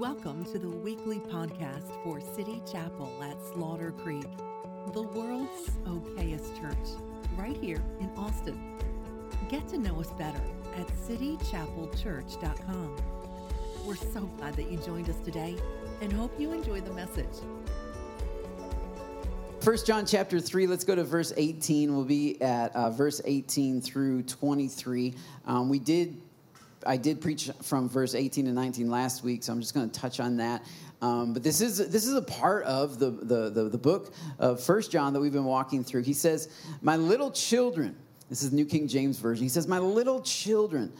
Welcome to the weekly podcast for City Chapel at Slaughter Creek, the world's okayest church, right here in Austin. Get to know us better at citychapelchurch.com. We're so glad that you joined us today and hope you enjoy the message. First John chapter 3, let's go to verse 18. We'll be at uh, verse 18 through 23. Um, we did I did preach from verse 18 to 19 last week, so I'm just going to touch on that. Um, but this is this is a part of the, the, the, the book of First John that we've been walking through. He says, My little children, this is New King James Version. He says, My little children,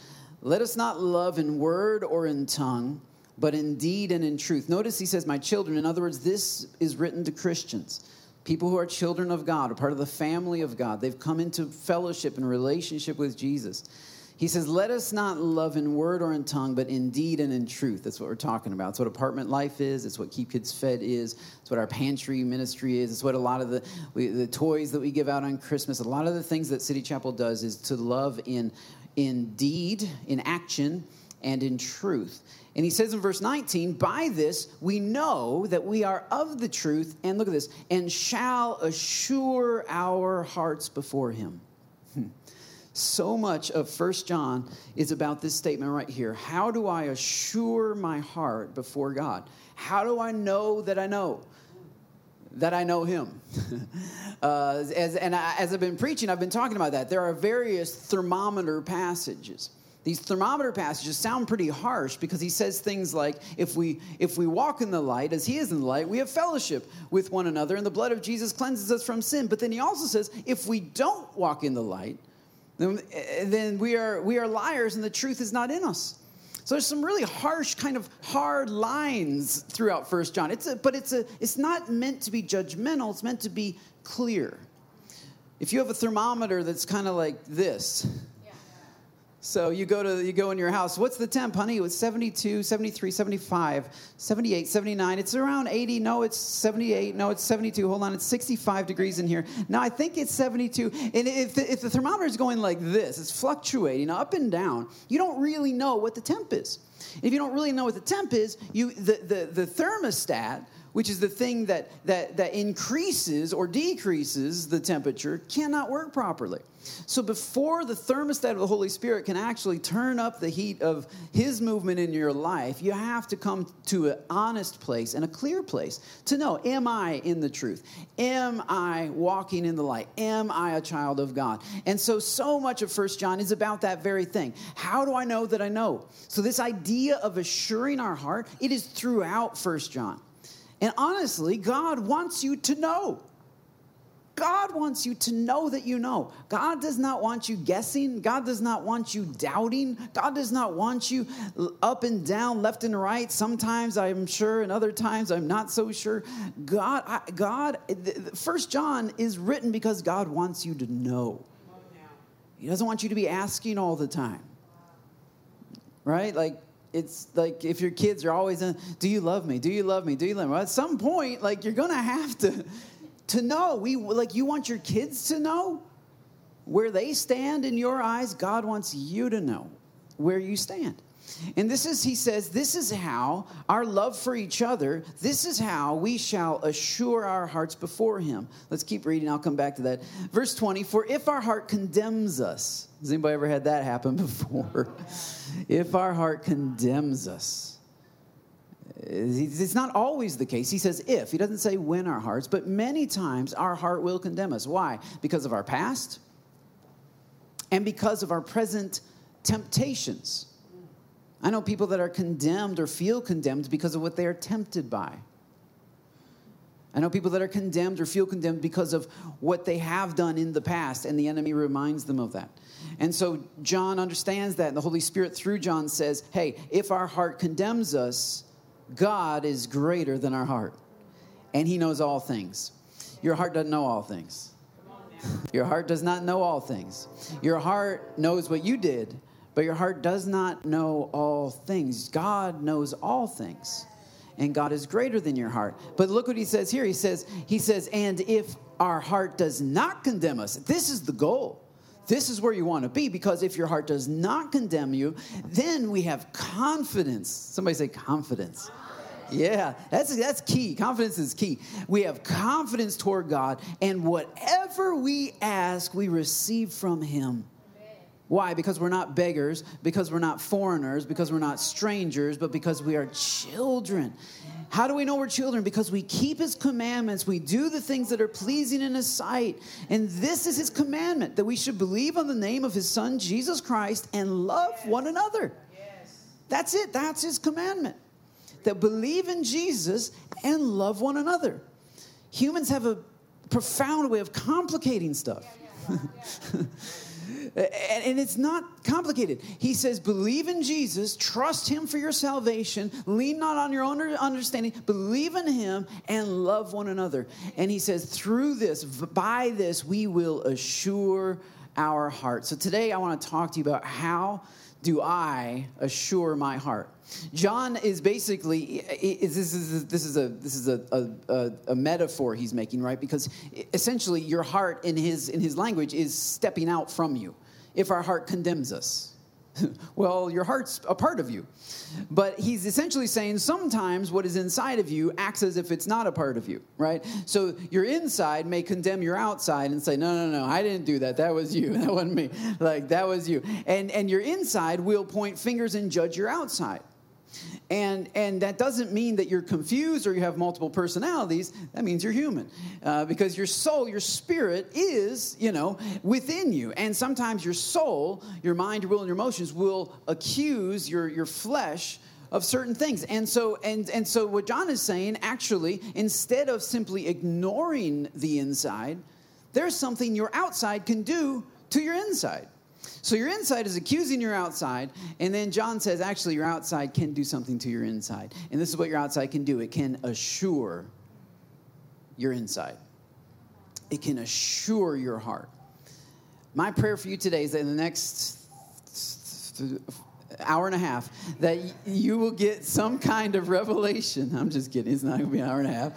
let us not love in word or in tongue, but in deed and in truth. Notice he says, My children. In other words, this is written to Christians people who are children of God, a part of the family of God. They've come into fellowship and relationship with Jesus. He says, Let us not love in word or in tongue, but in deed and in truth. That's what we're talking about. It's what apartment life is. It's what Keep Kids Fed is. It's what our pantry ministry is. It's what a lot of the, we, the toys that we give out on Christmas, a lot of the things that City Chapel does is to love in, in deed, in action, and in truth. And he says in verse 19, By this we know that we are of the truth, and look at this, and shall assure our hearts before him. Hmm. So much of First John is about this statement right here. How do I assure my heart before God? How do I know that I know? That I know him. uh, as, and I, as I've been preaching, I've been talking about that. There are various thermometer passages these thermometer passages sound pretty harsh because he says things like if we if we walk in the light as he is in the light we have fellowship with one another and the blood of jesus cleanses us from sin but then he also says if we don't walk in the light then, then we, are, we are liars and the truth is not in us. So there's some really harsh, kind of hard lines throughout First John. It's a, but it's, a, it's not meant to be judgmental, it's meant to be clear. If you have a thermometer that's kind of like this, so you go to you go in your house. What's the temp, honey? It was 72, 73, 75, 78, 79. It's around 80. No, it's 78. No, it's 72. Hold on, it's 65 degrees in here. Now I think it's 72. And if the, if the thermometer is going like this, it's fluctuating up and down. You don't really know what the temp is. If you don't really know what the temp is, you the the, the thermostat which is the thing that, that, that increases or decreases the temperature, cannot work properly. So, before the thermostat of the Holy Spirit can actually turn up the heat of His movement in your life, you have to come to an honest place and a clear place to know Am I in the truth? Am I walking in the light? Am I a child of God? And so, so much of First John is about that very thing. How do I know that I know? So, this idea of assuring our heart, it is throughout First John. And honestly, God wants you to know. God wants you to know that you know. God does not want you guessing. God does not want you doubting. God does not want you up and down, left and right. Sometimes I'm sure, and other times I'm not so sure. God, I, God, eh, First John is written because God wants you to know. He doesn't want you to be asking all the time. Right? Like it's like if your kids are always in, do you love me? Do you love me? Do you love me? Well, at some point, like you're gonna have to to know. We like you want your kids to know where they stand in your eyes. God wants you to know where you stand. And this is, he says, this is how our love for each other, this is how we shall assure our hearts before him. Let's keep reading, I'll come back to that. Verse 20, for if our heart condemns us, has anybody ever had that happen before? if our heart condemns us, it's not always the case. He says if. He doesn't say when our hearts, but many times our heart will condemn us. Why? Because of our past and because of our present temptations. I know people that are condemned or feel condemned because of what they are tempted by. I know people that are condemned or feel condemned because of what they have done in the past, and the enemy reminds them of that. And so John understands that, and the Holy Spirit through John says, Hey, if our heart condemns us, God is greater than our heart, and He knows all things. Your heart doesn't know all things. Your heart does not know all things. Your heart knows what you did, but your heart does not know all things. God knows all things. And God is greater than your heart. But look what he says here. He says, he says, and if our heart does not condemn us, this is the goal. This is where you want to be because if your heart does not condemn you, then we have confidence. Somebody say confidence. Yeah, that's that's key. Confidence is key. We have confidence toward God, and whatever we ask, we receive from Him. Why? Because we're not beggars, because we're not foreigners, because we're not strangers, but because we are children. How do we know we're children? Because we keep his commandments. We do the things that are pleasing in his sight. And this is his commandment that we should believe on the name of his son, Jesus Christ, and love one another. Yes. That's it. That's his commandment. That believe in Jesus and love one another. Humans have a profound way of complicating stuff. And it's not complicated. He says, believe in Jesus, trust him for your salvation, lean not on your own understanding, believe in him, and love one another. And he says, through this, by this, we will assure our heart. So today I want to talk to you about how do I assure my heart. John is basically this is this is a this is a, a, a, metaphor he's making, right? Because essentially your heart in his in his language is stepping out from you. If our heart condemns us, well, your heart's a part of you. But he's essentially saying sometimes what is inside of you acts as if it's not a part of you, right? So your inside may condemn your outside and say, no, no, no, I didn't do that. That was you. That wasn't me. Like, that was you. And, and your inside will point fingers and judge your outside. And, and that doesn't mean that you're confused or you have multiple personalities. That means you're human. Uh, because your soul, your spirit is, you know, within you. And sometimes your soul, your mind, your will, and your emotions will accuse your, your flesh of certain things. And so, and, and so what John is saying, actually, instead of simply ignoring the inside, there's something your outside can do to your inside. So your inside is accusing your outside, and then John says, actually, your outside can do something to your inside. And this is what your outside can do it can assure your inside, it can assure your heart. My prayer for you today is that in the next hour and a half that you will get some kind of revelation. I'm just kidding, it's not going to be an hour and a half.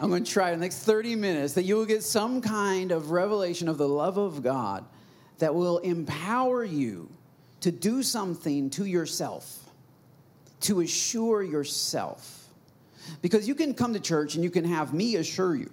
I'm going to try in the next 30 minutes that you will get some kind of revelation of the love of God that will empower you to do something to yourself, to assure yourself. Because you can come to church and you can have me assure you.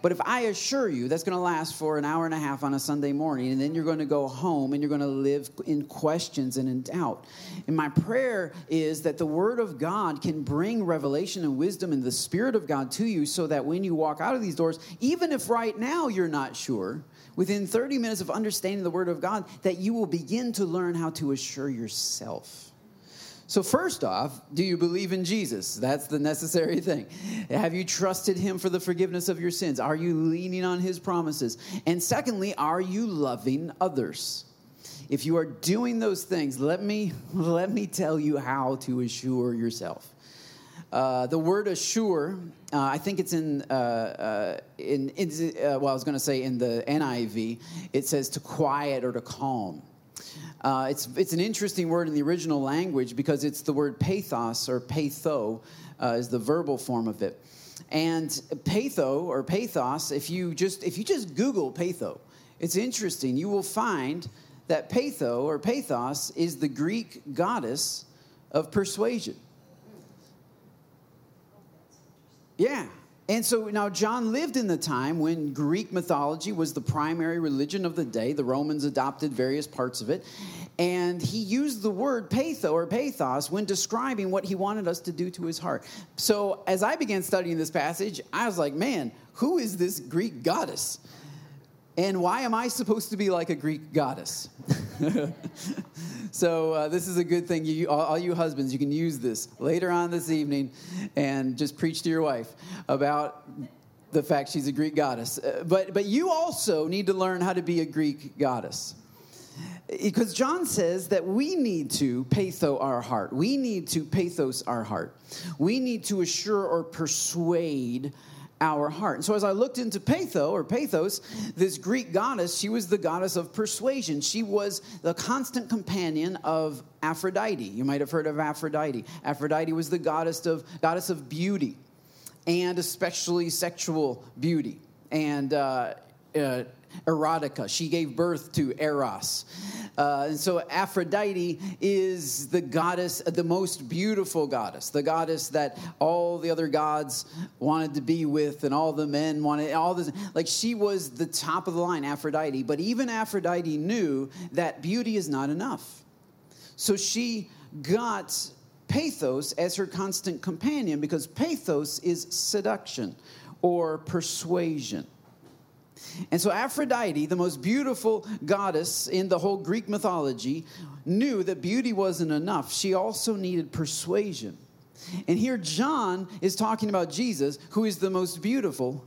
But if I assure you, that's going to last for an hour and a half on a Sunday morning, and then you're going to go home and you're going to live in questions and in doubt. And my prayer is that the Word of God can bring revelation and wisdom and the Spirit of God to you so that when you walk out of these doors, even if right now you're not sure, within 30 minutes of understanding the Word of God, that you will begin to learn how to assure yourself. So, first off, do you believe in Jesus? That's the necessary thing. Have you trusted Him for the forgiveness of your sins? Are you leaning on His promises? And secondly, are you loving others? If you are doing those things, let me, let me tell you how to assure yourself. Uh, the word assure, uh, I think it's in, uh, uh in, in uh, well, I was going to say in the NIV, it says to quiet or to calm. Uh, it's, it's an interesting word in the original language because it's the word pathos or peitho is the verbal form of it. And peitho or pathos, if you just, if you just Google peitho, it's interesting. You will find that peitho or pathos is the Greek goddess of persuasion. Yeah. And so now John lived in the time when Greek mythology was the primary religion of the day. The Romans adopted various parts of it. And he used the word peitho or pathos when describing what he wanted us to do to his heart. So as I began studying this passage, I was like, man, who is this Greek goddess? And why am I supposed to be like a Greek goddess? so uh, this is a good thing. You, all, all, you husbands, you can use this later on this evening and just preach to your wife about the fact she's a Greek goddess. Uh, but, but you also need to learn how to be a Greek goddess. Because John says that we need to peitho our heart. We need to pathos our heart. We need to assure or persuade our heart. And so as I looked into Peitho or Pathos, this Greek goddess, she was the goddess of persuasion. She was the constant companion of Aphrodite. You might have heard of Aphrodite. Aphrodite was the goddess of goddess of beauty and especially sexual beauty. And uh, uh, erotica. She gave birth to Eros. Uh, and so Aphrodite is the goddess, the most beautiful goddess, the goddess that all the other gods wanted to be with, and all the men wanted, all this. Like she was the top of the line, Aphrodite. But even Aphrodite knew that beauty is not enough. So she got Pathos as her constant companion because Pathos is seduction or persuasion. And so Aphrodite, the most beautiful goddess in the whole Greek mythology, knew that beauty wasn't enough. She also needed persuasion. And here John is talking about Jesus, who is the most beautiful,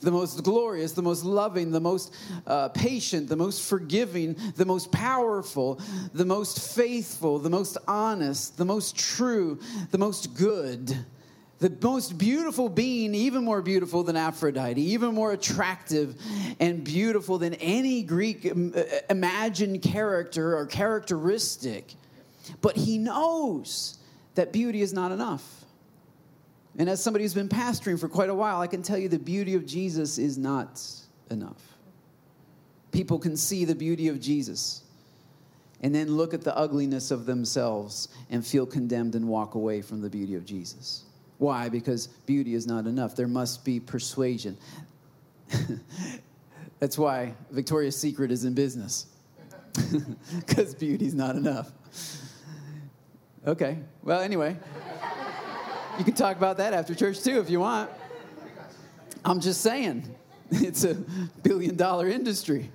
the most glorious, the most loving, the most uh, patient, the most forgiving, the most powerful, the most faithful, the most honest, the most true, the most good the most beautiful being, even more beautiful than Aphrodite, even more attractive and beautiful than any Greek uh, imagined character or characteristic. But he knows that beauty is not enough. And as somebody who's been pastoring for quite a while, I can tell you the beauty of Jesus is not enough. People can see the beauty of Jesus and then look at the ugliness of themselves and feel condemned and walk away from the beauty of Jesus. Why? Because beauty is not enough. There must be persuasion. That's why Victoria's Secret is in business. Because beauty's not enough. Okay. Well, anyway, you can talk about that after church too if you want. I'm just saying, it's a billion dollar industry.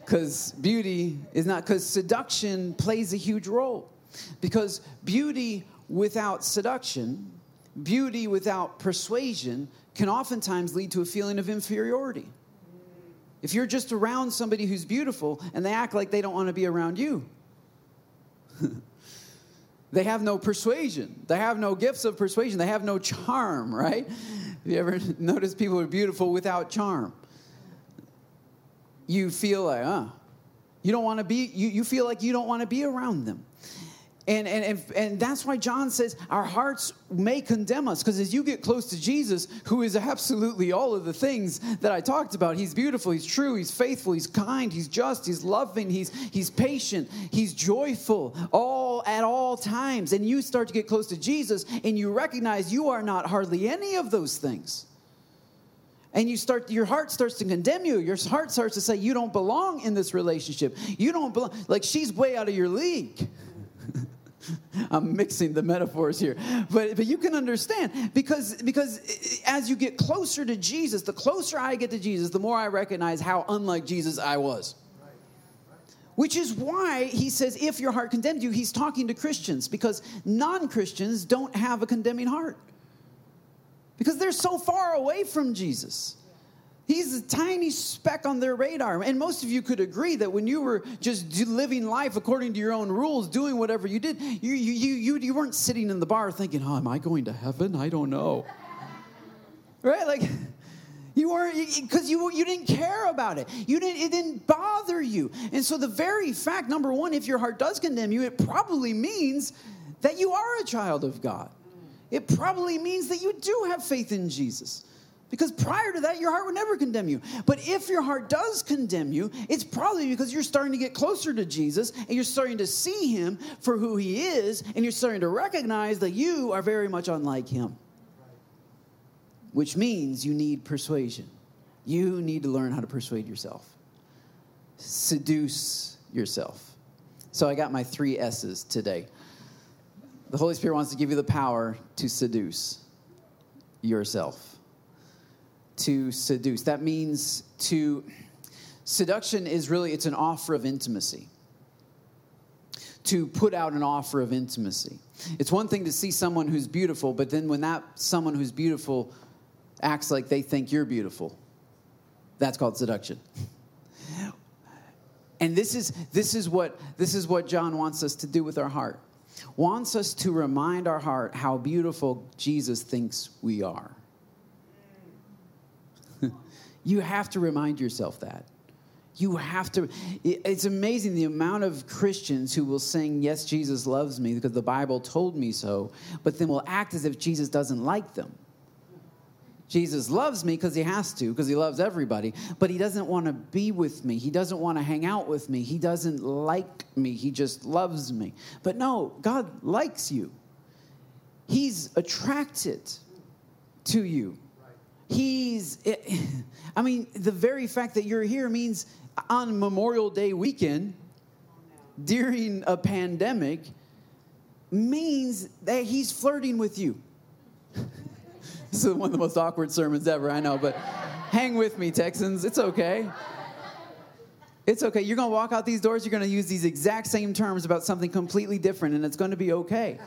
Because beauty is not, because seduction plays a huge role. Because beauty without seduction beauty without persuasion can oftentimes lead to a feeling of inferiority. If you're just around somebody who's beautiful and they act like they don't want to be around you, they have no persuasion. They have no gifts of persuasion. They have no charm, right? Have you ever noticed people are beautiful without charm? You feel like, ah, uh, you don't want to be, you, you feel like you don't want to be around them. And, and, and, that's why John says our hearts may condemn us because as you get close to Jesus, who is absolutely all of the things that I talked about, he's beautiful, he's true, he's faithful, he's kind, he's just, he's loving, he's, he's patient, he's joyful, all at all times. And you start to get close to Jesus and you recognize you are not hardly any of those things. And you start, your heart starts to condemn you. Your heart starts to say, You don't belong in this relationship. You don't belong. Like she's way out of your league. I'm mixing the metaphors here. But, but you can understand because, because as you get closer to Jesus, the closer I get to Jesus, the more I recognize how unlike Jesus I was. Which is why he says, if your heart condemned you, he's talking to Christians because non Christians don't have a condemning heart because they're so far away from Jesus. He's a tiny speck on their radar. And most of you could agree that when you were just living life according to your own rules, doing whatever you did, you, you, you, you weren't sitting in the bar thinking, oh, am I going to heaven? I don't know. right? Like, you weren't, because you, you didn't care about it. You didn't, it didn't bother you. And so the very fact, number one, if your heart does condemn you, it probably means that you are a child of God. It probably means that you do have faith in Jesus. Because prior to that, your heart would never condemn you. But if your heart does condemn you, it's probably because you're starting to get closer to Jesus and you're starting to see him for who he is and you're starting to recognize that you are very much unlike him. Which means you need persuasion. You need to learn how to persuade yourself, seduce yourself. So I got my three S's today. The Holy Spirit wants to give you the power to seduce yourself to seduce. That means to seduction is really it's an offer of intimacy. To put out an offer of intimacy. It's one thing to see someone who's beautiful, but then when that someone who's beautiful acts like they think you're beautiful, that's called seduction. And this is this is what this is what John wants us to do with our heart. Wants us to remind our heart how beautiful Jesus thinks we are. You have to remind yourself that. You have to. It's amazing the amount of Christians who will sing, Yes, Jesus loves me because the Bible told me so, but then will act as if Jesus doesn't like them. Jesus loves me because he has to, because he loves everybody, but he doesn't want to be with me. He doesn't want to hang out with me. He doesn't like me. He just loves me. But no, God likes you. He's attracted to you. He's, I mean, the very fact that you're here means on Memorial Day weekend, during a pandemic, means that he's flirting with you. this is one of the most awkward sermons ever, I know, but hang with me, Texans. It's okay. It's okay. You're going to walk out these doors, you're going to use these exact same terms about something completely different, and it's going to be okay.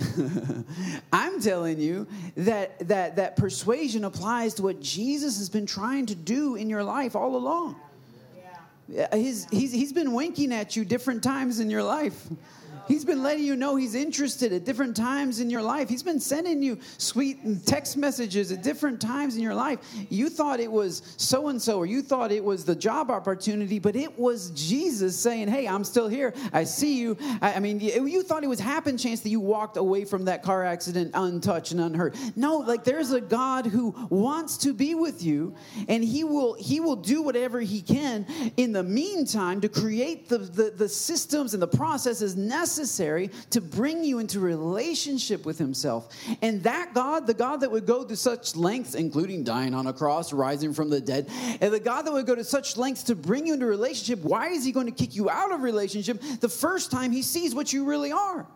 I'm telling you that, that, that persuasion applies to what Jesus has been trying to do in your life all along. Yeah. He's, he's, he's been winking at you different times in your life. He's been letting you know he's interested at different times in your life. He's been sending you sweet text messages at different times in your life. You thought it was so and so, or you thought it was the job opportunity, but it was Jesus saying, Hey, I'm still here. I see you. I, I mean, you thought it was happen chance that you walked away from that car accident untouched and unhurt. No, like there's a God who wants to be with you, and he will he will do whatever he can in the meantime to create the, the, the systems and the processes necessary necessary to bring you into relationship with himself. And that God, the God that would go to such lengths, including dying on a cross, rising from the dead, and the God that would go to such lengths to bring you into relationship, why is he going to kick you out of relationship the first time he sees what you really are?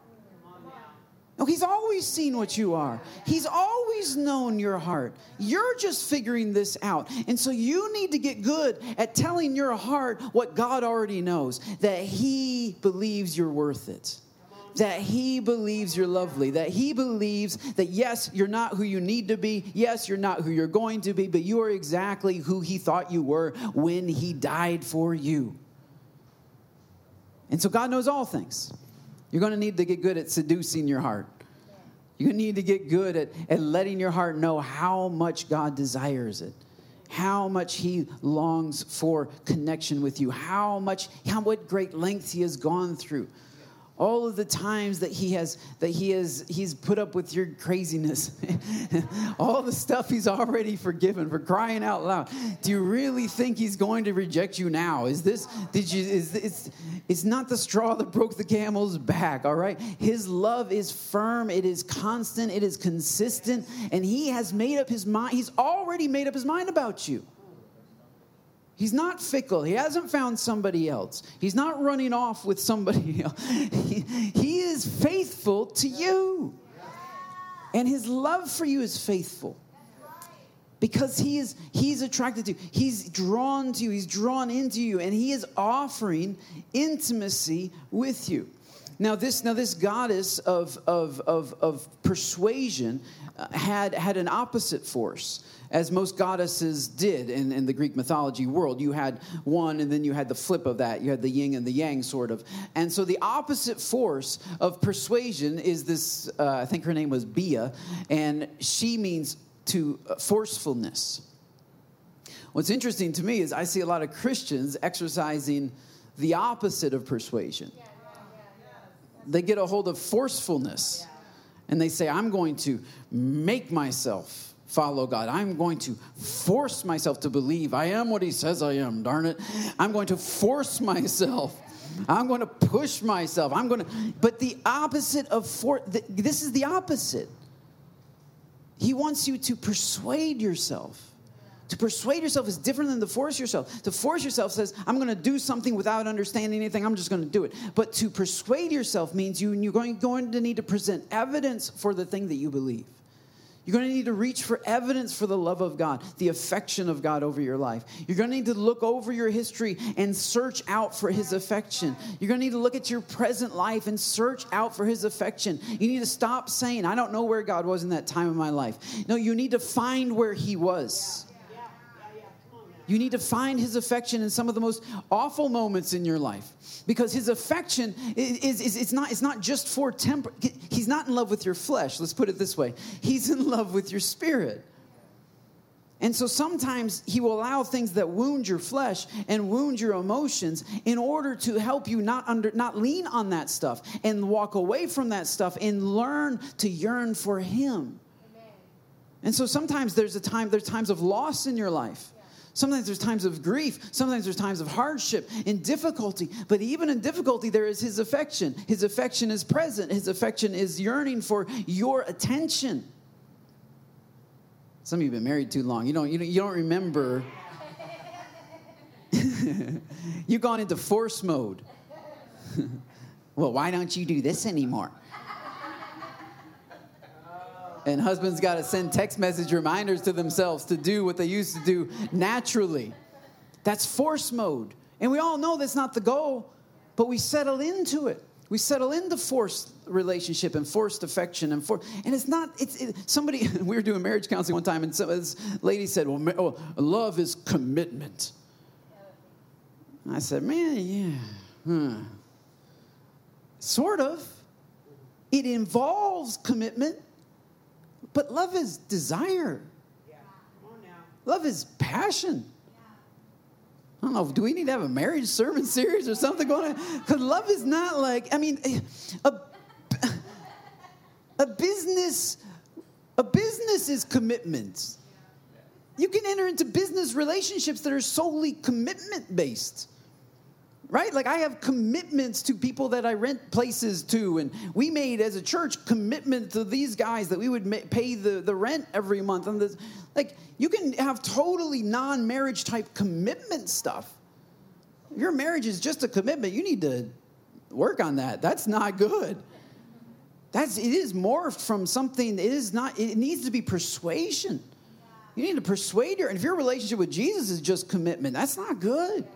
No, he's always seen what you are. He's always known your heart. You're just figuring this out. And so you need to get good at telling your heart what God already knows that he believes you're worth it. That he believes you're lovely, that he believes that yes, you're not who you need to be, yes, you're not who you're going to be, but you are exactly who he thought you were when he died for you. And so God knows all things. You're going to need to get good at seducing your heart. You need to get good at, at letting your heart know how much God desires it, how much He longs for connection with you, how much, how what great lengths He has gone through all of the times that he has that he has he's put up with your craziness. All the stuff he's already forgiven for crying out loud. Do you really think he's going to reject you now? Is this did you is it's it's not the straw that broke the camel's back all right? His love is firm it is constant it is consistent and he has made up his mind he's already made up his mind about you He's not fickle. He hasn't found somebody else. He's not running off with somebody else. He, he, is faithful to you. And his love for you is faithful. Because he is he's attracted to you. He's drawn to you. He's drawn into you and he is offering intimacy with you. Now this now this goddess of of of, of persuasion uh, had had an opposite force as most goddesses did in, in the Greek mythology world. You had one, and then you had the flip of that. You had the yin and the yang, sort of. And so the opposite force of persuasion is this uh, I think her name was Bia, and she means to uh, forcefulness. What's interesting to me is I see a lot of Christians exercising the opposite of persuasion. They get a hold of forcefulness and they say, I'm going to make myself follow God. I'm going to force myself to believe I am what He says I am, darn it. I'm going to force myself. I'm going to push myself. I'm going to, but the opposite of for, this is the opposite. He wants you to persuade yourself. To persuade yourself is different than to force yourself. To force yourself says, I'm going to do something without understanding anything, I'm just going to do it. But to persuade yourself means you, you're going, going to need to present evidence for the thing that you believe. You're going to need to reach for evidence for the love of God, the affection of God over your life. You're going to need to look over your history and search out for His affection. You're going to need to look at your present life and search out for His affection. You need to stop saying, I don't know where God was in that time of my life. No, you need to find where He was. You need to find his affection in some of the most awful moments in your life because his affection is, is, it's, not, it's not just for temper. He's not in love with your flesh, let's put it this way. He's in love with your spirit. And so sometimes he will allow things that wound your flesh and wound your emotions in order to help you not under not lean on that stuff and walk away from that stuff and learn to yearn for him. And so sometimes there's a time, there's times of loss in your life. Sometimes there's times of grief. Sometimes there's times of hardship and difficulty. But even in difficulty, there is His affection. His affection is present. His affection is yearning for your attention. Some of you have been married too long. You don't, you don't, you don't remember. You've gone into force mode. well, why don't you do this anymore? And husbands got to send text message reminders to themselves to do what they used to do naturally. That's force mode. And we all know that's not the goal, but we settle into it. We settle into forced relationship and forced affection and for and it's not it's it, somebody we were doing marriage counseling one time and some, this lady said, "Well, oh, love is commitment." I said, "Man, yeah, huh. sort of. It involves commitment, but love is desire. Yeah. Love is passion. I don't know, do we need to have a marriage sermon series or something going on? Because love is not like, I mean, a, a business, a business is commitments. You can enter into business relationships that are solely commitment based right? Like I have commitments to people that I rent places to, and we made as a church commitment to these guys that we would pay the, the rent every month. And this, like you can have totally non-marriage type commitment stuff. your marriage is just a commitment, you need to work on that. That's not good. That's it is morphed from something. It is not. It needs to be persuasion. You need to persuade your. And if your relationship with Jesus is just commitment, that's not good.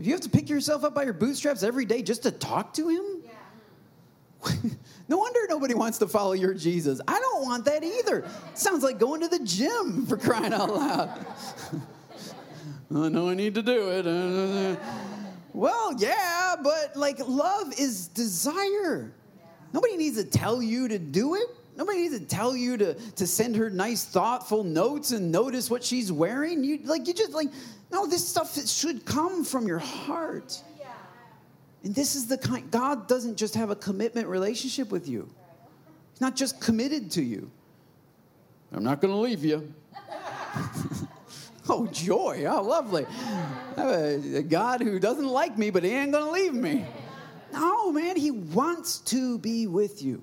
If you have to pick yourself up by your bootstraps every day just to talk to him, yeah. no wonder nobody wants to follow your Jesus. I don't want that either. Sounds like going to the gym for crying out loud. I know I need to do it. well, yeah, but like love is desire. Nobody needs to tell you to do it. Nobody needs to tell you to, to send her nice, thoughtful notes and notice what she's wearing. You like you just like no, this stuff should come from your heart. And this is the kind, God doesn't just have a commitment relationship with you, He's not just committed to you. I'm not going to leave you. oh, joy. Oh, lovely. A God who doesn't like me, but He ain't going to leave me. No, man, He wants to be with you.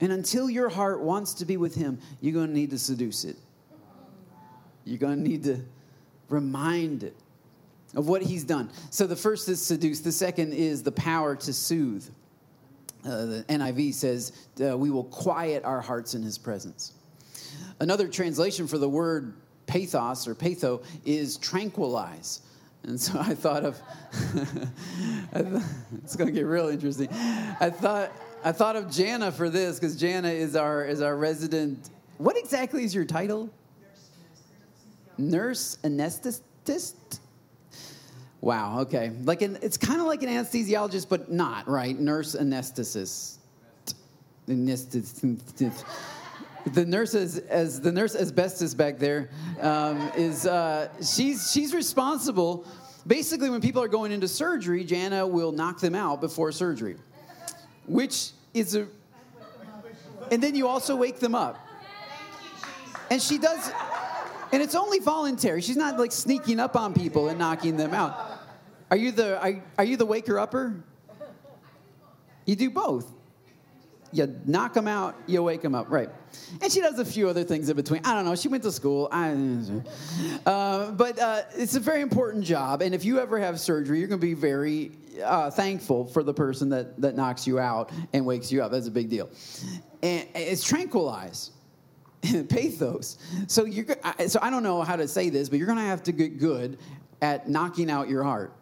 And until your heart wants to be with Him, you're going to need to seduce it. You're going to need to reminded of what he's done. So the first is seduce, the second is the power to soothe. Uh, the NIV says, uh, We will quiet our hearts in his presence. Another translation for the word pathos or peitho is tranquilize. And so I thought of, it's going to get real interesting. I thought, I thought of Jana for this because Jana is our, is our resident. What exactly is your title? Nurse anesthetist. Wow, okay. Like an, it's kind of like an anesthesiologist, but not, right? Nurse anesthetist. Anesthetist. The nurse is, as the nurse asbestos back there um, is uh, she's she's responsible. Basically, when people are going into surgery, Jana will knock them out before surgery, which is a. And then you also wake them up. And she does and it's only voluntary. She's not like sneaking up on people and knocking them out. Are you the are, are you the waker upper? You do both. You knock them out, you wake them up, right? And she does a few other things in between. I don't know. She went to school. I, uh, but uh, it's a very important job. And if you ever have surgery, you're going to be very uh, thankful for the person that, that knocks you out and wakes you up. That's a big deal. And it's tranquilized. pathos. So you so I don't know how to say this, but you're going to have to get good at knocking out your heart.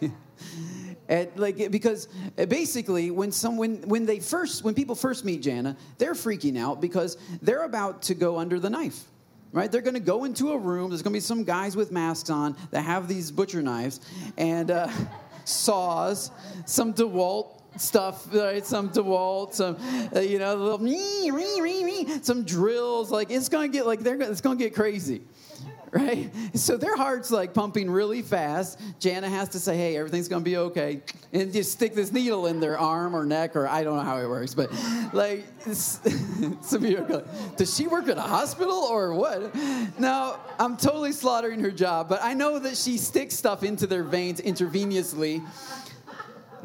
Yeah. at, like because uh, basically when someone when they first when people first meet Jana, they're freaking out because they're about to go under the knife. Right? They're going to go into a room. There's going to be some guys with masks on that have these butcher knives and uh, saws, some DeWalt stuff, right? Some DeWalt, some, uh, you know, little me, me, me, me, some drills. Like it's gonna get like they're it's gonna get crazy, right? So their heart's like pumping really fast. Jana has to say, hey, everything's gonna be okay. And just stick this needle in their arm or neck, or I don't know how it works, but like, Samira, does she work at a hospital or what? No, I'm totally slaughtering her job, but I know that she sticks stuff into their veins intravenously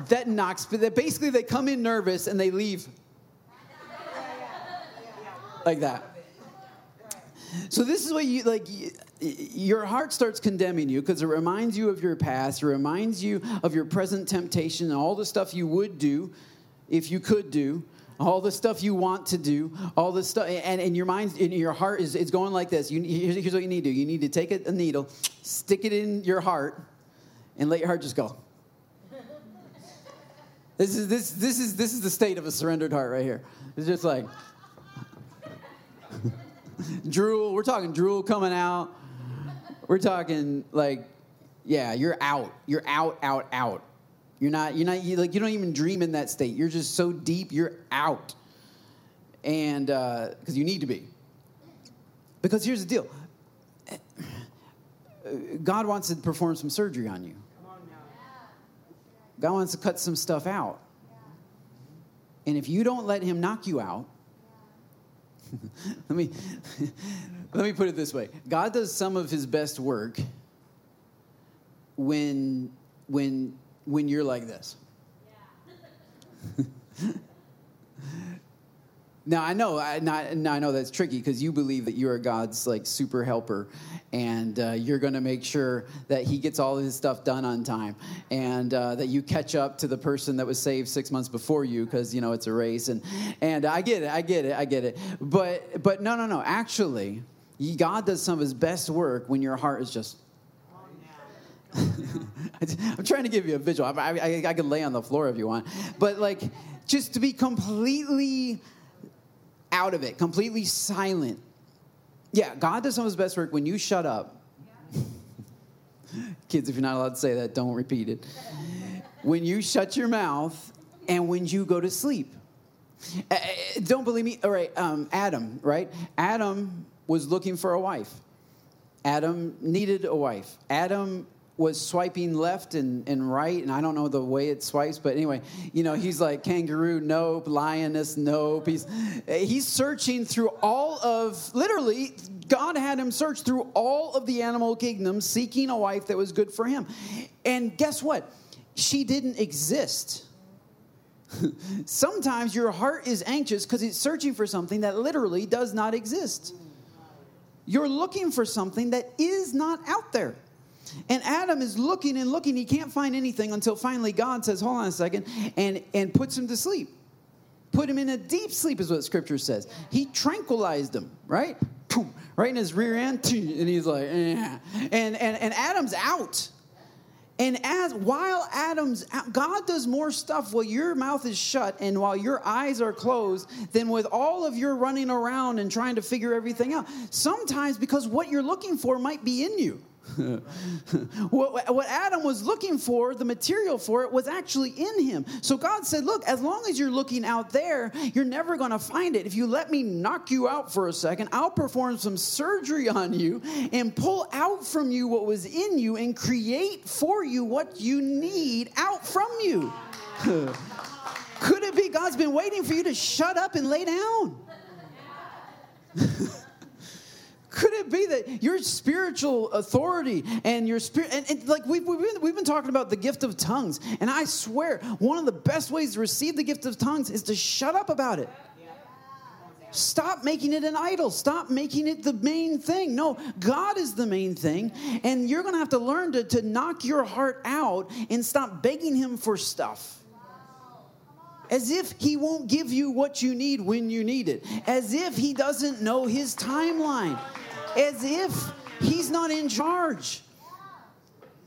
that knocks, that basically they come in nervous and they leave like that. So this is what you like. Your heart starts condemning you because it reminds you of your past. It reminds you of your present temptation and all the stuff you would do if you could do all the stuff you want to do, all the stuff, and, and your mind, and your heart is, is going like this. You, here's what you need to do you need to take a, a needle, stick it in your heart, and let your heart just go. This is, this, this, is, this is the state of a surrendered heart right here. It's just like drool. We're talking drool coming out. We're talking like, yeah, you're out. You're out, out, out. You're not, you're not, you, like, you don't even dream in that state. You're just so deep, you're out. And, because uh, you need to be. Because here's the deal God wants to perform some surgery on you. God wants to cut some stuff out. And if you don't let Him knock you out, let me let me put it this way. God does some of his best work when when when you're like this now I know, I, not, now I know that's tricky because you believe that you are God's like super helper, and uh, you're going to make sure that He gets all of his stuff done on time, and uh, that you catch up to the person that was saved six months before you because you know it's a race, and and I get it, I get it, I get it, but but no, no, no. Actually, God does some of His best work when your heart is just. I'm trying to give you a visual. I, I, I could lay on the floor if you want, but like just to be completely out of it, completely silent. Yeah, God does some of his best work when you shut up. Kids, if you're not allowed to say that, don't repeat it. when you shut your mouth and when you go to sleep. Uh, don't believe me? All right, um, Adam, right? Adam was looking for a wife. Adam needed a wife. Adam was swiping left and, and right, and I don't know the way it swipes, but anyway, you know, he's like kangaroo, nope, lioness, nope. He's he's searching through all of literally, God had him search through all of the animal kingdom, seeking a wife that was good for him. And guess what? She didn't exist. Sometimes your heart is anxious because it's searching for something that literally does not exist. You're looking for something that is not out there. And Adam is looking and looking. He can't find anything until finally God says, Hold on a second, and, and puts him to sleep. Put him in a deep sleep, is what scripture says. He tranquilized him, right? Right in his rear end, and he's like, eh. and, and, and Adam's out. And as while Adam's out, God does more stuff while your mouth is shut and while your eyes are closed than with all of your running around and trying to figure everything out. Sometimes because what you're looking for might be in you. what, what Adam was looking for, the material for it, was actually in him. So God said, Look, as long as you're looking out there, you're never going to find it. If you let me knock you out for a second, I'll perform some surgery on you and pull out from you what was in you and create for you what you need out from you. Could it be God's been waiting for you to shut up and lay down? Could it be that your spiritual authority and your spirit, and, and like we've, we've been, we've been talking about the gift of tongues, and I swear one of the best ways to receive the gift of tongues is to shut up about it. Stop making it an idol. Stop making it the main thing. No, God is the main thing. And you're going to have to learn to, to knock your heart out and stop begging Him for stuff. As if He won't give you what you need when you need it. As if He doesn't know His timeline as if he's not in charge.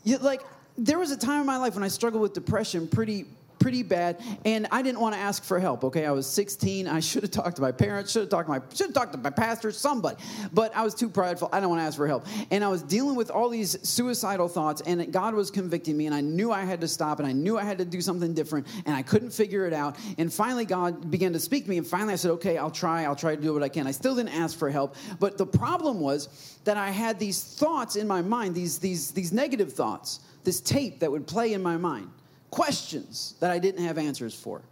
You, like, there was a time in my life when I struggled with depression pretty, pretty bad, and I didn't want to ask for help. Okay, I was 16. I should have talked to my parents. Should have talked to my should have talked to my pastor, somebody. But I was too prideful. I don't want to ask for help. And I was dealing with all these suicidal thoughts, and God was convicting me, and I knew I had to stop, and I knew I had to do something different, and I couldn't figure it out. And finally, God began to speak to me, and finally, I said, "Okay, I'll try. I'll try to do what I can." I still didn't ask for help, but the problem was that I had these thoughts in my mind, these these these negative thoughts, this tape that would play in my mind questions that I didn't have answers for.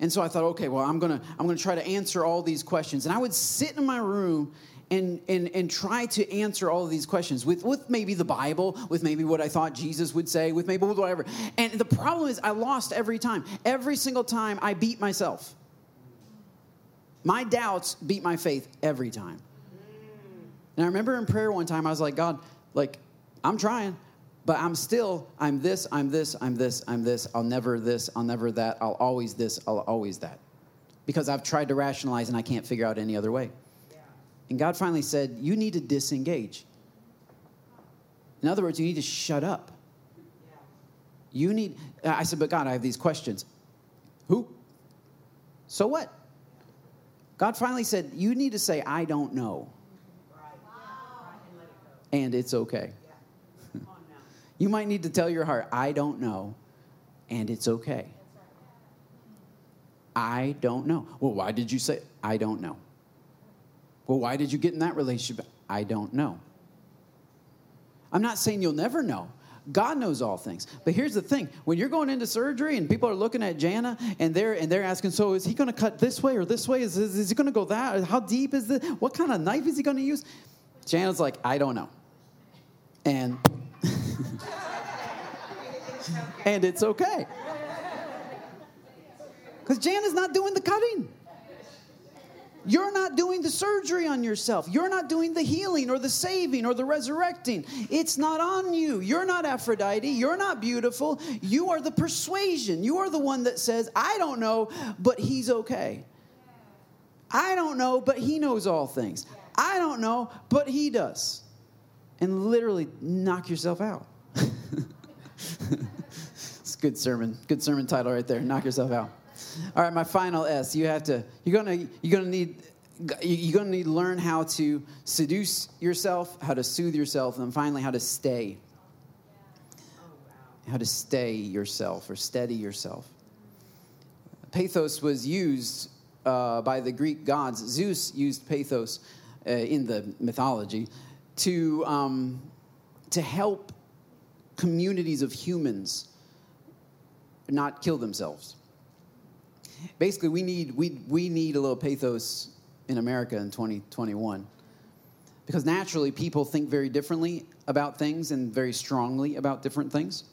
And so I thought, okay, well, I'm gonna I'm gonna try to answer all these questions. And I would sit in my room and, and, and try to answer all of these questions with, with maybe the Bible, with maybe what I thought Jesus would say, with maybe whatever. And the problem is, I lost every time. Every single time, I beat myself. My doubts beat my faith every time. And I remember in prayer one time, I was like, God, like, I'm trying. But I'm still, I'm this, I'm this, I'm this, I'm this, I'll never this, I'll never that, I'll always this, I'll always that. Because I've tried to rationalize and I can't figure out any other way. Yeah. And God finally said, You need to disengage. In other words, you need to shut up. Yeah. You need, I said, But God, I have these questions. Who? So what? God finally said, You need to say, I don't know. Right. Wow. And it's okay. You might need to tell your heart, I don't know, and it's okay. I don't know. Well, why did you say, I don't know? Well, why did you get in that relationship? I don't know. I'm not saying you'll never know. God knows all things. But here's the thing: when you're going into surgery and people are looking at Jana and they're and they're asking, "So is he going to cut this way or this way? Is, is, is he going to go that? How deep is this? What kind of knife is he going to use?" Jana's like, "I don't know," and and it's okay. Because Jan is not doing the cutting. You're not doing the surgery on yourself. You're not doing the healing or the saving or the resurrecting. It's not on you. You're not Aphrodite. You're not beautiful. You are the persuasion. You are the one that says, I don't know, but he's okay. I don't know, but he knows all things. I don't know, but he does. And literally knock yourself out. it's good sermon. Good sermon title right there. Knock yourself out. All right, my final S. You have to. You're gonna. You're gonna need. You're gonna need to learn how to seduce yourself, how to soothe yourself, and finally how to stay. How to stay yourself or steady yourself. Peitho was used uh, by the Greek gods. Zeus used Peitho uh, in the mythology to um, to help communities of humans not kill themselves. Basically, we need, we, we need a little Peitho in America in 2021 because naturally people think very differently about things and very strongly about different things.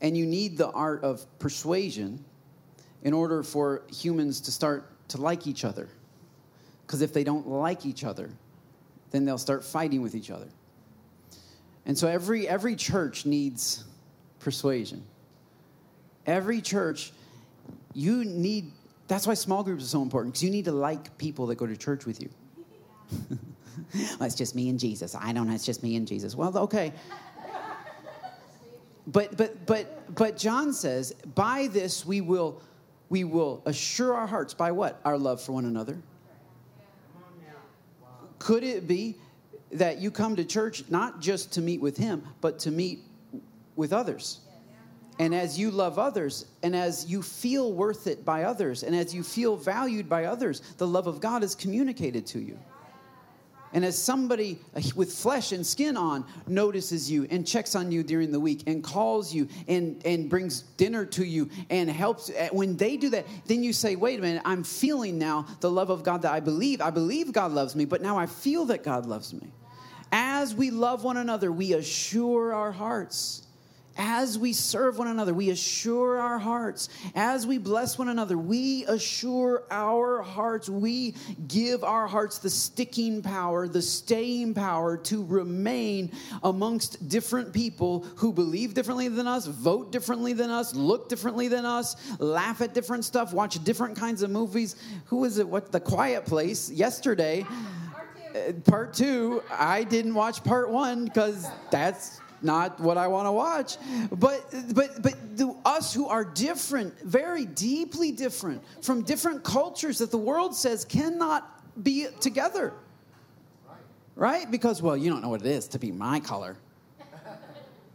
And you need the art of persuasion in order for humans to start to like each other. Because if they don't like each other, then they'll start fighting with each other. And so every, every church needs persuasion. Every church, you need, that's why small groups are so important, because you need to like people that go to church with you. well, it's just me and Jesus. I don't know, it's just me and Jesus. Well, okay. But but but but John says, by this we will we will assure our hearts by what? Our love for one another. Could it be that you come to church not just to meet with Him, but to meet with others. And as you love others, and as you feel worth it by others, and as you feel valued by others, the love of God is communicated to you. And as somebody with flesh and skin on notices you and checks on you during the week and calls you and, and brings dinner to you and helps, eh, when they do that, then you say, wait a minute, I'm feeling now the love of God that I believe. I believe God loves me, but now I feel that God loves me. As we love one another, we assure our hearts. As we serve one another, we assure our hearts. As we bless one another, we assure our hearts. We give our hearts the sticking power, the staying power to remain amongst different people who believe differently than us, vote differently than us, look differently than us, laugh at different stuff, watch different kinds of movies. Who was it? What? The Quiet Place yesterday part two, uh, I didn't watch part one because that's not what I want to watch. But but but the, us who are different, very deeply different, from different cultures that the world says cannot be together. Right? Because, well, you don't know what it is to be my color.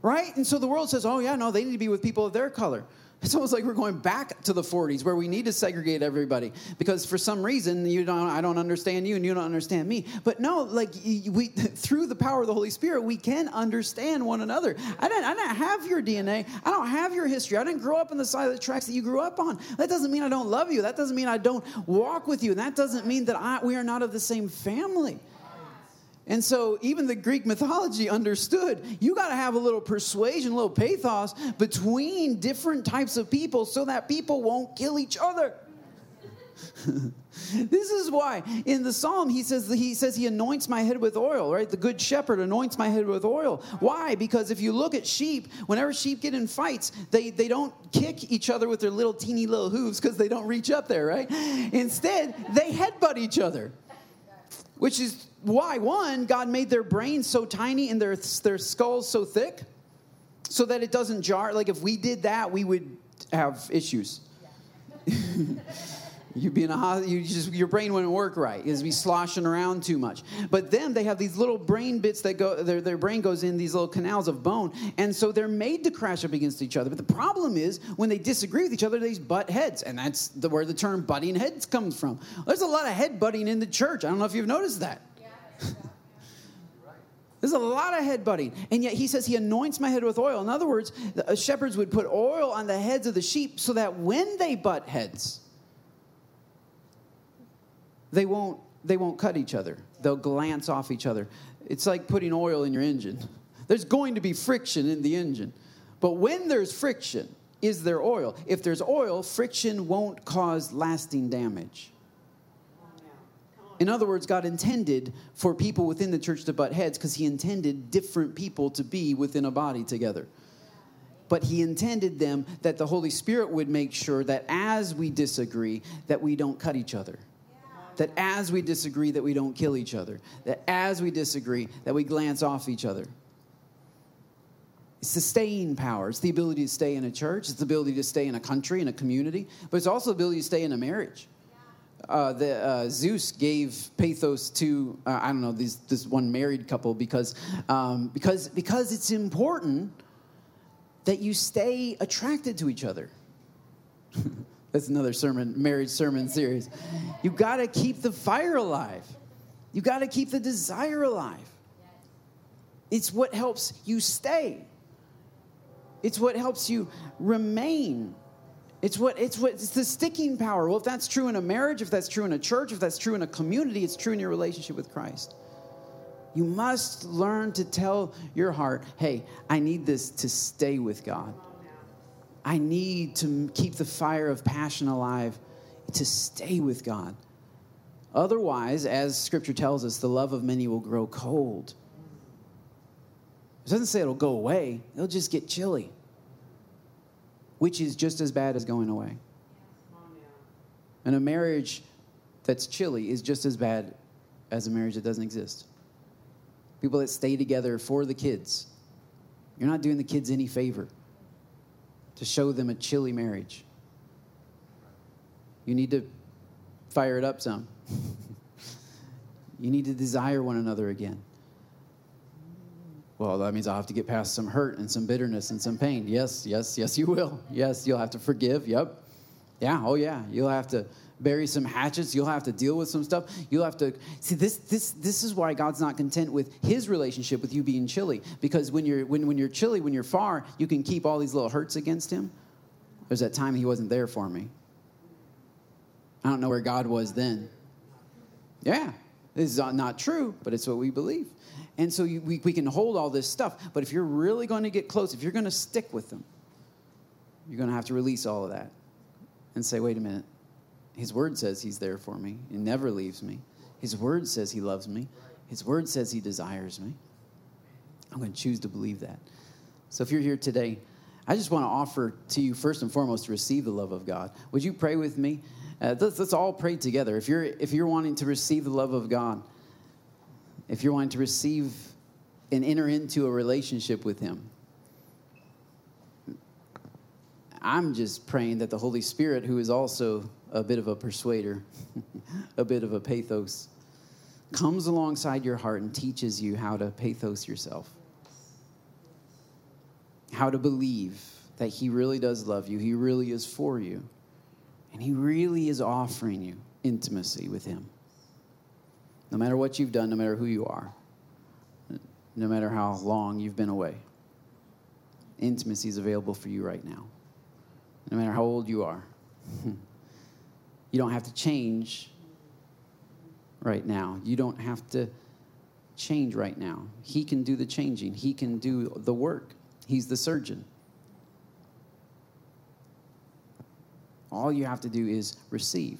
Right? And so the world says, oh, yeah, no, they need to be with people of their color. It's almost like we're going back to the 40s where we need to segregate everybody because for some reason you don't I don't understand you and you don't understand me. But no, like we through the power of the Holy Spirit we can understand one another. I don't I didn't have your DNA. I don't have your history. I didn't grow up on the side of the tracks that you grew up on. That doesn't mean I don't love you. That doesn't mean I don't walk with you. That doesn't mean that I, we are not of the same family. And so, even the Greek mythology understood you got to have a little persuasion, a little Peitho between different types of people so that people won't kill each other. this is why in the psalm he says he says he anoints my head with oil right? The good shepherd anoints my head with oil. Why? Because if you look at sheep whenever sheep get in fights they they don't kick each other with their little teeny little hooves because they don't reach up there right? Instead they headbutt each other which is why one god made their brains so tiny and their, their skulls so thick so that it doesn't jar like if we did that we would have issues You'd be in a you just your brain wouldn't work right. It'd be sloshing around too much. But then they have these little brain bits that go their, their brain goes in these little canals of bone, and so they're made to crash up against each other. But the problem is when they disagree with each other, they butt heads, and that's the, where the term butting heads comes from. There's a lot of head butting in the church. I don't know if you've noticed that. There's a lot of head butting. And yet he says he anoints my head with oil. In other words, the uh, shepherds would put oil on the heads of the sheep so that when they butt heads, they won't they won't cut each other. They'll glance off each other. It's like putting oil in your engine. There's going to be friction in the engine. But when there's friction, is there oil? If there's oil, friction won't cause lasting damage. In other words, God intended for people within the church to butt heads because He intended different people to be within a body together. But He intended them that the Holy Spirit would make sure that as we disagree, that we don't cut each other. That as we disagree that we don't kill each other. That as we disagree that we glance off each other. It's staying power it's the ability to stay in a church. It's the ability to stay in a country in a community. But it's also the ability to stay in a marriage uh, the uh, Zeus gave Peitho to uh, I don't know these, this one married couple because um, because because it's important that you stay attracted to each other. That's another sermon, marriage sermon series. You got to keep the fire alive. You got to keep the desire alive. It's what helps you stay. It's what helps you remain. It's what it's what it's the sticking power. Well, if that's true in a marriage, if that's true in a church, if that's true in a community, it's true in your relationship with Christ. You must learn to tell your heart, "Hey, I need this to stay with God." I need to keep the fire of passion alive to stay with God. Otherwise, as scripture tells us, the love of many will grow cold. It doesn't say it'll go away, it'll just get chilly, which is just as bad as going away. And a marriage that's chilly is just as bad as a marriage that doesn't exist. People that stay together for the kids, you're not doing the kids any favor to show them a chilly marriage. You need to fire it up some. you need to desire one another again. Well, that means I'll have to get past some hurt and some bitterness and some pain. Yes, yes, yes, you will. Yes, you'll have to forgive. Yep. Yeah, oh, yeah. You'll have to bury some hatchets you'll have to deal with some stuff you'll have to see this this this is why god's not content with his relationship with you being chilly because when you're when, when you're chilly when you're far you can keep all these little hurts against him there's that time he wasn't there for me i don't know where god was then yeah this is not true but it's what we believe and so you, we, we can hold all this stuff but if you're really going to get close if you're going to stick with them you're going to have to release all of that and say wait a minute his word says He's there for me. He never leaves me. His word says He loves me. His word says He desires me. I'm going to choose to believe that. So if you're here today, I just want to offer to you, first and foremost, to receive the love of God. Would you pray with me? Uh, let's, let's all pray together. If you're, if you're wanting to receive the love of God, if you're wanting to receive and enter into a relationship with Him, I'm just praying that the Holy Spirit, who is also a bit of a persuader, a bit of a Peitho, comes alongside your heart and teaches you how to Peitho yourself, how to believe that He really does love you, He really is for you, and He really is offering you intimacy with Him. No matter what you've done, no matter who you are, no matter how long you've been away, intimacy is available for you right now. No matter how old you are, you don't have to change right now. You don't have to change right now. He can do the changing, He can do the work. He's the surgeon. All you have to do is receive.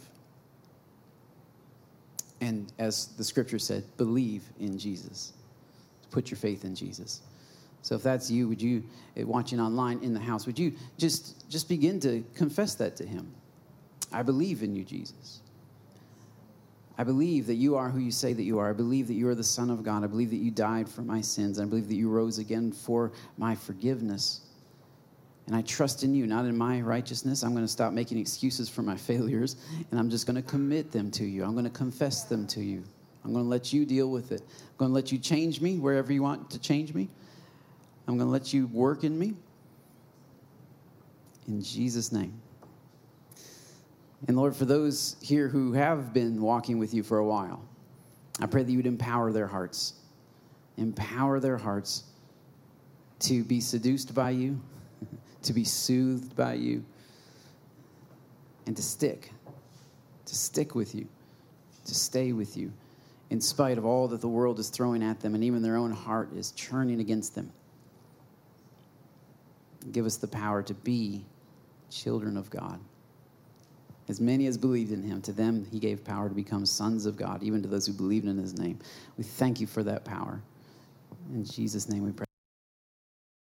And as the scripture said, believe in Jesus. Put your faith in Jesus. So if that's you, would you eh, watching online in the house, would you just just begin to confess that to him? I believe in you, Jesus. I believe that you are who you say that you are. I believe that you are the Son of God. I believe that you died for my sins. I believe that you rose again for my forgiveness. And I trust in you, not in my righteousness. I'm going to stop making excuses for my failures, and I'm just going to commit them to you. I'm going to confess them to you. I'm going to let you deal with it. I'm going to let you change me wherever you want to change me. I'm going to let you work in me. In Jesus' name. And Lord, for those here who have been walking with you for a while, I pray that you would empower their hearts. Empower their hearts to be seduced by you, to be soothed by you, and to stick, to stick with you, to stay with you, in spite of all that the world is throwing at them and even their own heart is churning against them. Give us the power to be children of God. As many as believed in him, to them he gave power to become sons of God, even to those who believed in his name. We thank you for that power. In Jesus' name we pray.